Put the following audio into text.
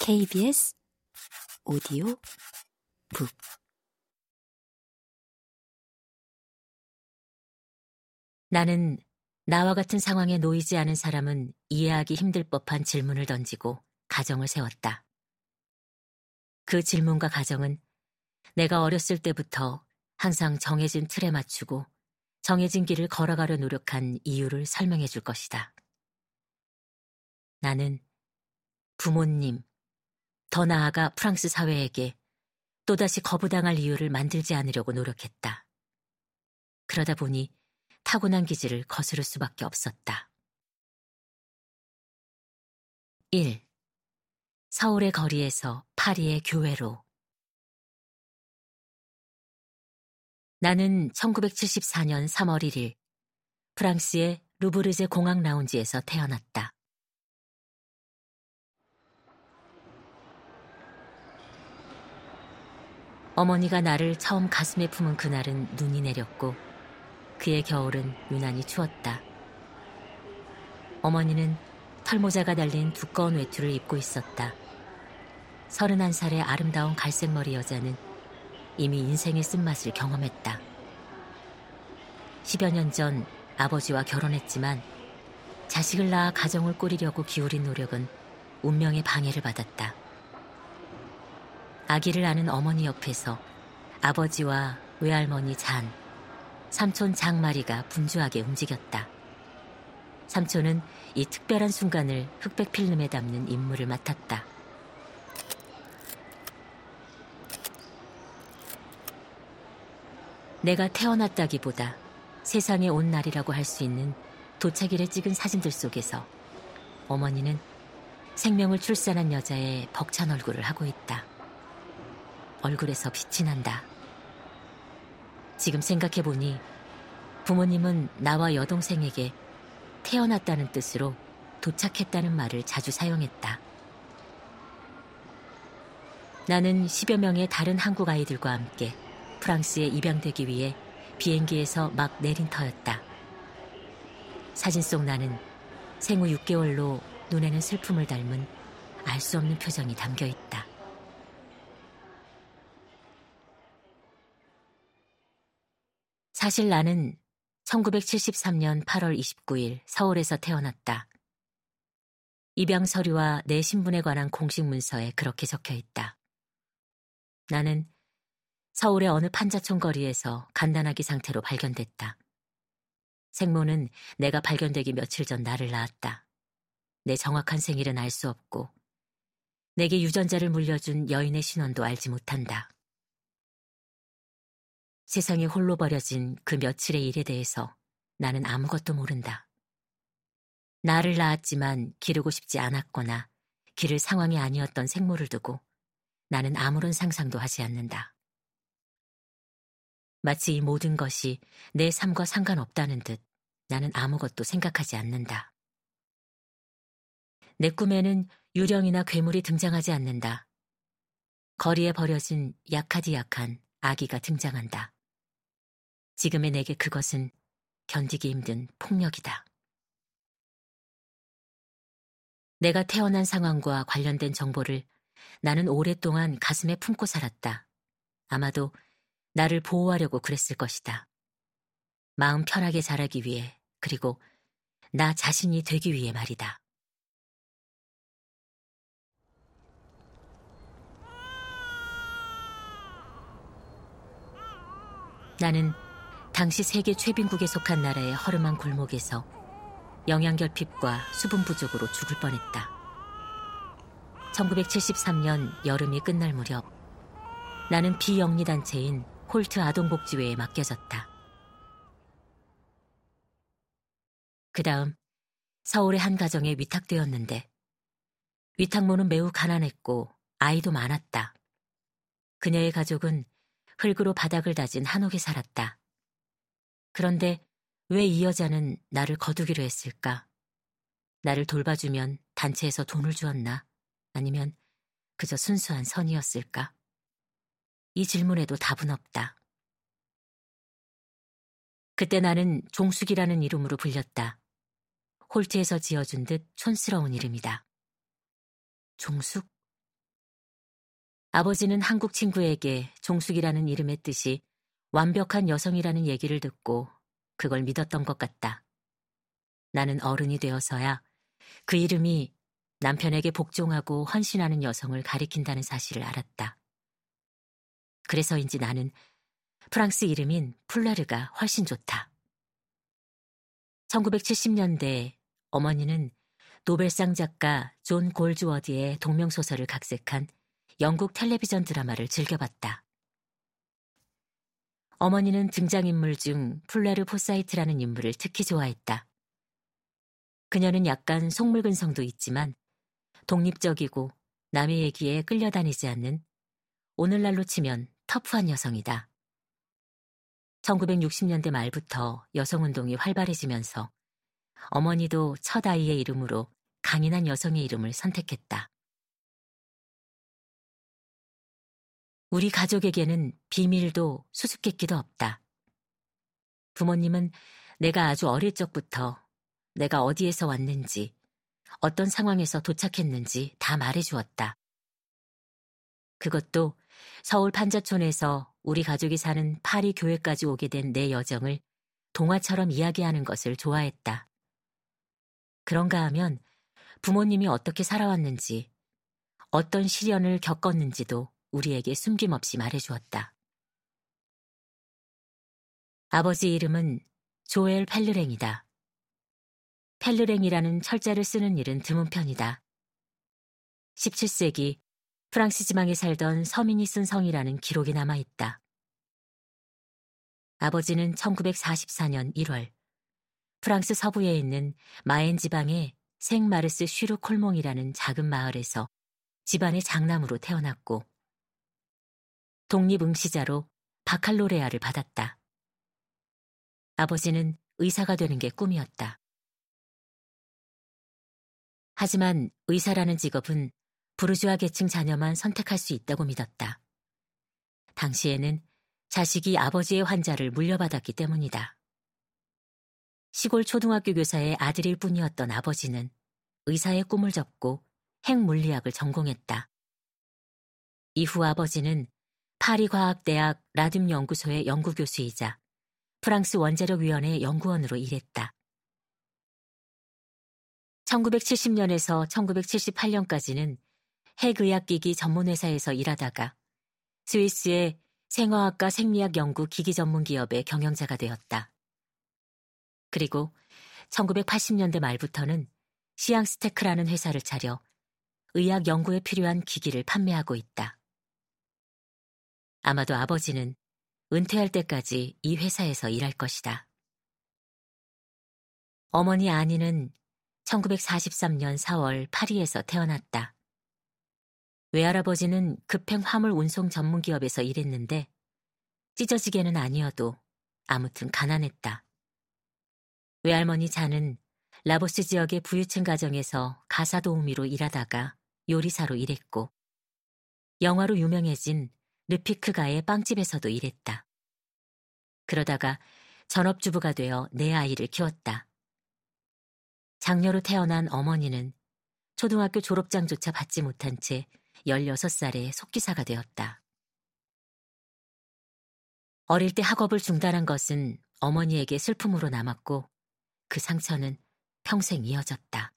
KBS 오디오 북 나는 나와 같은 상황에 놓이지 않은 사람은 이해하기 힘들 법한 질문을 던지고 가정을 세웠다. 그 질문과 가정은 내가 어렸을 때부터 항상 정해진 틀에 맞추고 정해진 길을 걸어가려 노력한 이유를 설명해 줄 것이다. 나는 부모님, 더 나아가 프랑스 사회에게 또다시 거부당할 이유를 만들지 않으려고 노력했다. 그러다 보니 타고난 기질을 거스를 수밖에 없었다. 1. 서울의 거리에서 파리의 교회로 나는 1974년 3월 1일 프랑스의 루브르제 공항 라운지에서 태어났다. 어머니가 나를 처음 가슴에 품은 그날은 눈이 내렸고 그의 겨울은 유난히 추웠다. 어머니는 털모자가 달린 두꺼운 외투를 입고 있었다. 31살의 아름다운 갈색머리 여자는 이미 인생의 쓴맛을 경험했다. 10여 년 전 아버지와 결혼했지만 자식을 낳아 가정을 꾸리려고 기울인 노력은 운명의 방해를 받았다. 아기를 아는 어머니 옆에서 아버지와 외할머니 잔, 삼촌 장마리가 분주하게 움직였다. 삼촌은 이 특별한 순간을 흑백 필름에 담는 임무를 맡았다. 내가 태어났다기보다 세상에 온 날이라고 할 수 있는 도착일에 찍은 사진들 속에서 어머니는 생명을 출산한 여자의 벅찬 얼굴을 하고 있다. 얼굴에서 빛이 난다. 지금 생각해보니 부모님은 나와 여동생에게 태어났다는 뜻으로 도착했다는 말을 자주 사용했다. 나는 10여 명의 다른 한국 아이들과 함께 프랑스에 입양되기 위해 비행기에서 막 내린 터였다. 사진 속 나는 생후 6개월로 눈에는 슬픔을 닮은 알 수 없는 표정이 담겨 있다. 사실 나는 1973년 8월 29일 서울에서 태어났다. 입양 서류와 내 신분에 관한 공식 문서에 그렇게 적혀 있다. 나는 서울의 어느 판자촌 거리에서 간단하기 상태로 발견됐다. 생모는 내가 발견되기 며칠 전 나를 낳았다. 내 정확한 생일은 알 수 없고 내게 유전자를 물려준 여인의 신원도 알지 못한다. 세상에 홀로 버려진 그 며칠의 일에 대해서 나는 아무것도 모른다. 나를 낳았지만 기르고 싶지 않았거나 기를 상황이 아니었던 생모를 두고 나는 아무런 상상도 하지 않는다. 마치 이 모든 것이 내 삶과 상관없다는 듯 나는 아무것도 생각하지 않는다. 내 꿈에는 유령이나 괴물이 등장하지 않는다. 거리에 버려진 약하디 약한 아기가 등장한다. 지금의 내게 그것은 견디기 힘든 폭력이다. 내가 태어난 상황과 관련된 정보를 나는 오랫동안 가슴에 품고 살았다. 아마도 나를 보호하려고 그랬을 것이다. 마음 편하게 자라기 위해, 그리고 나 자신이 되기 위해 말이다. 나는 당시 세계 최빈국에 속한 나라의 허름한 골목에서 영양결핍과 수분 부족으로 죽을 뻔했다. 1973년 여름이 끝날 무렵 나는 비영리단체인 홀트 아동복지회에 맡겨졌다. 그 다음 서울의 한 가정에 위탁되었는데 위탁모는 매우 가난했고 아이도 많았다. 그녀의 가족은 흙으로 바닥을 다진 한옥에 살았다. 그런데 왜 이 여자는 나를 거두기로 했을까? 나를 돌봐주면 단체에서 돈을 주었나? 아니면 그저 순수한 선이었을까? 이 질문에도 답은 없다. 그때 나는 종숙이라는 이름으로 불렸다. 홀트에서 지어준 듯 촌스러운 이름이다. 종숙? 아버지는 한국 친구에게 종숙이라는 이름의 뜻이 완벽한 여성이라는 얘기를 듣고 그걸 믿었던 것 같다. 나는 어른이 되어서야 그 이름이 남편에게 복종하고 헌신하는 여성을 가리킨다는 사실을 알았다. 그래서인지 나는 프랑스 이름인 플레르가 훨씬 좋다. 1970년대 어머니는 노벨상 작가 존 골즈워디의 동명소설을 각색한 영국 텔레비전 드라마를 즐겨봤다. 어머니는 등장인물 중 플레르 포사이트라는 인물을 특히 좋아했다. 그녀는 약간 속물근성도 있지만 독립적이고 남의 얘기에 끌려다니지 않는 오늘날로 치면 터프한 여성이다. 1960년대 말부터 여성운동이 활발해지면서 어머니도 첫 아이의 이름으로 강인한 여성의 이름을 선택했다. 우리 가족에게는 비밀도 수수께끼도 없다. 부모님은 내가 아주 어릴 적부터 내가 어디에서 왔는지, 어떤 상황에서 도착했는지 다 말해 주었다. 그것도 서울 판자촌에서 우리 가족이 사는 파리 교회까지 오게 된 내 여정을 동화처럼 이야기하는 것을 좋아했다. 그런가 하면 부모님이 어떻게 살아왔는지, 어떤 시련을 겪었는지도 우리에게 숨김없이 말해주었다. 아버지 이름은 조엘 펠르랭이다. 펠르랭이라는 철자를 쓰는 일은 드문 편이다. 17세기 프랑스 지방에 살던 서민이 쓴 성이라는 기록이 남아 있다. 아버지는 1944년 1월 프랑스 서부에 있는 마엔 지방의 생마르스 슈르 콜몽이라는 작은 마을에서 집안의 장남으로 태어났고 독립응시자로 바칼로레아를 받았다. 아버지는 의사가 되는 게 꿈이었다. 하지만 의사라는 직업은 부르주아 계층 자녀만 선택할 수 있다고 믿었다. 당시에는 자식이 아버지의 환자를 물려받았기 때문이다. 시골 초등학교 교사의 아들일 뿐이었던 아버지는 의사의 꿈을 접고 핵물리학을 전공했다. 이후 아버지는 파리과학대학 라듐 연구소의 연구교수이자 프랑스 원자력위원회 연구원으로 일했다. 1970년에서 1978년까지는 핵의학기기 전문회사에서 일하다가 스위스의 생화학과 생리학 연구 기기 전문 기업의 경영자가 되었다. 그리고 1980년대 말부터는 시앙스테크라는 회사를 차려 의학 연구에 필요한 기기를 판매하고 있다. 아마도 아버지는 은퇴할 때까지 이 회사에서 일할 것이다. 어머니 아니는 1943년 4월 파리에서 태어났다. 외할아버지는 급행 화물 운송 전문 기업에서 일했는데 찢어지게는 아니어도 아무튼 가난했다. 외할머니 자는 라보스 지역의 부유층 가정에서 가사 도우미로 일하다가 요리사로 일했고 영화로 유명해진 르피크가의 빵집에서도 일했다. 그러다가 전업주부가 되어 내 아이를 키웠다. 장녀로 태어난 어머니는 초등학교 졸업장조차 받지 못한 채 16살에 속기사가 되었다. 어릴 때 학업을 중단한 것은 어머니에게 슬픔으로 남았고 그 상처는 평생 이어졌다.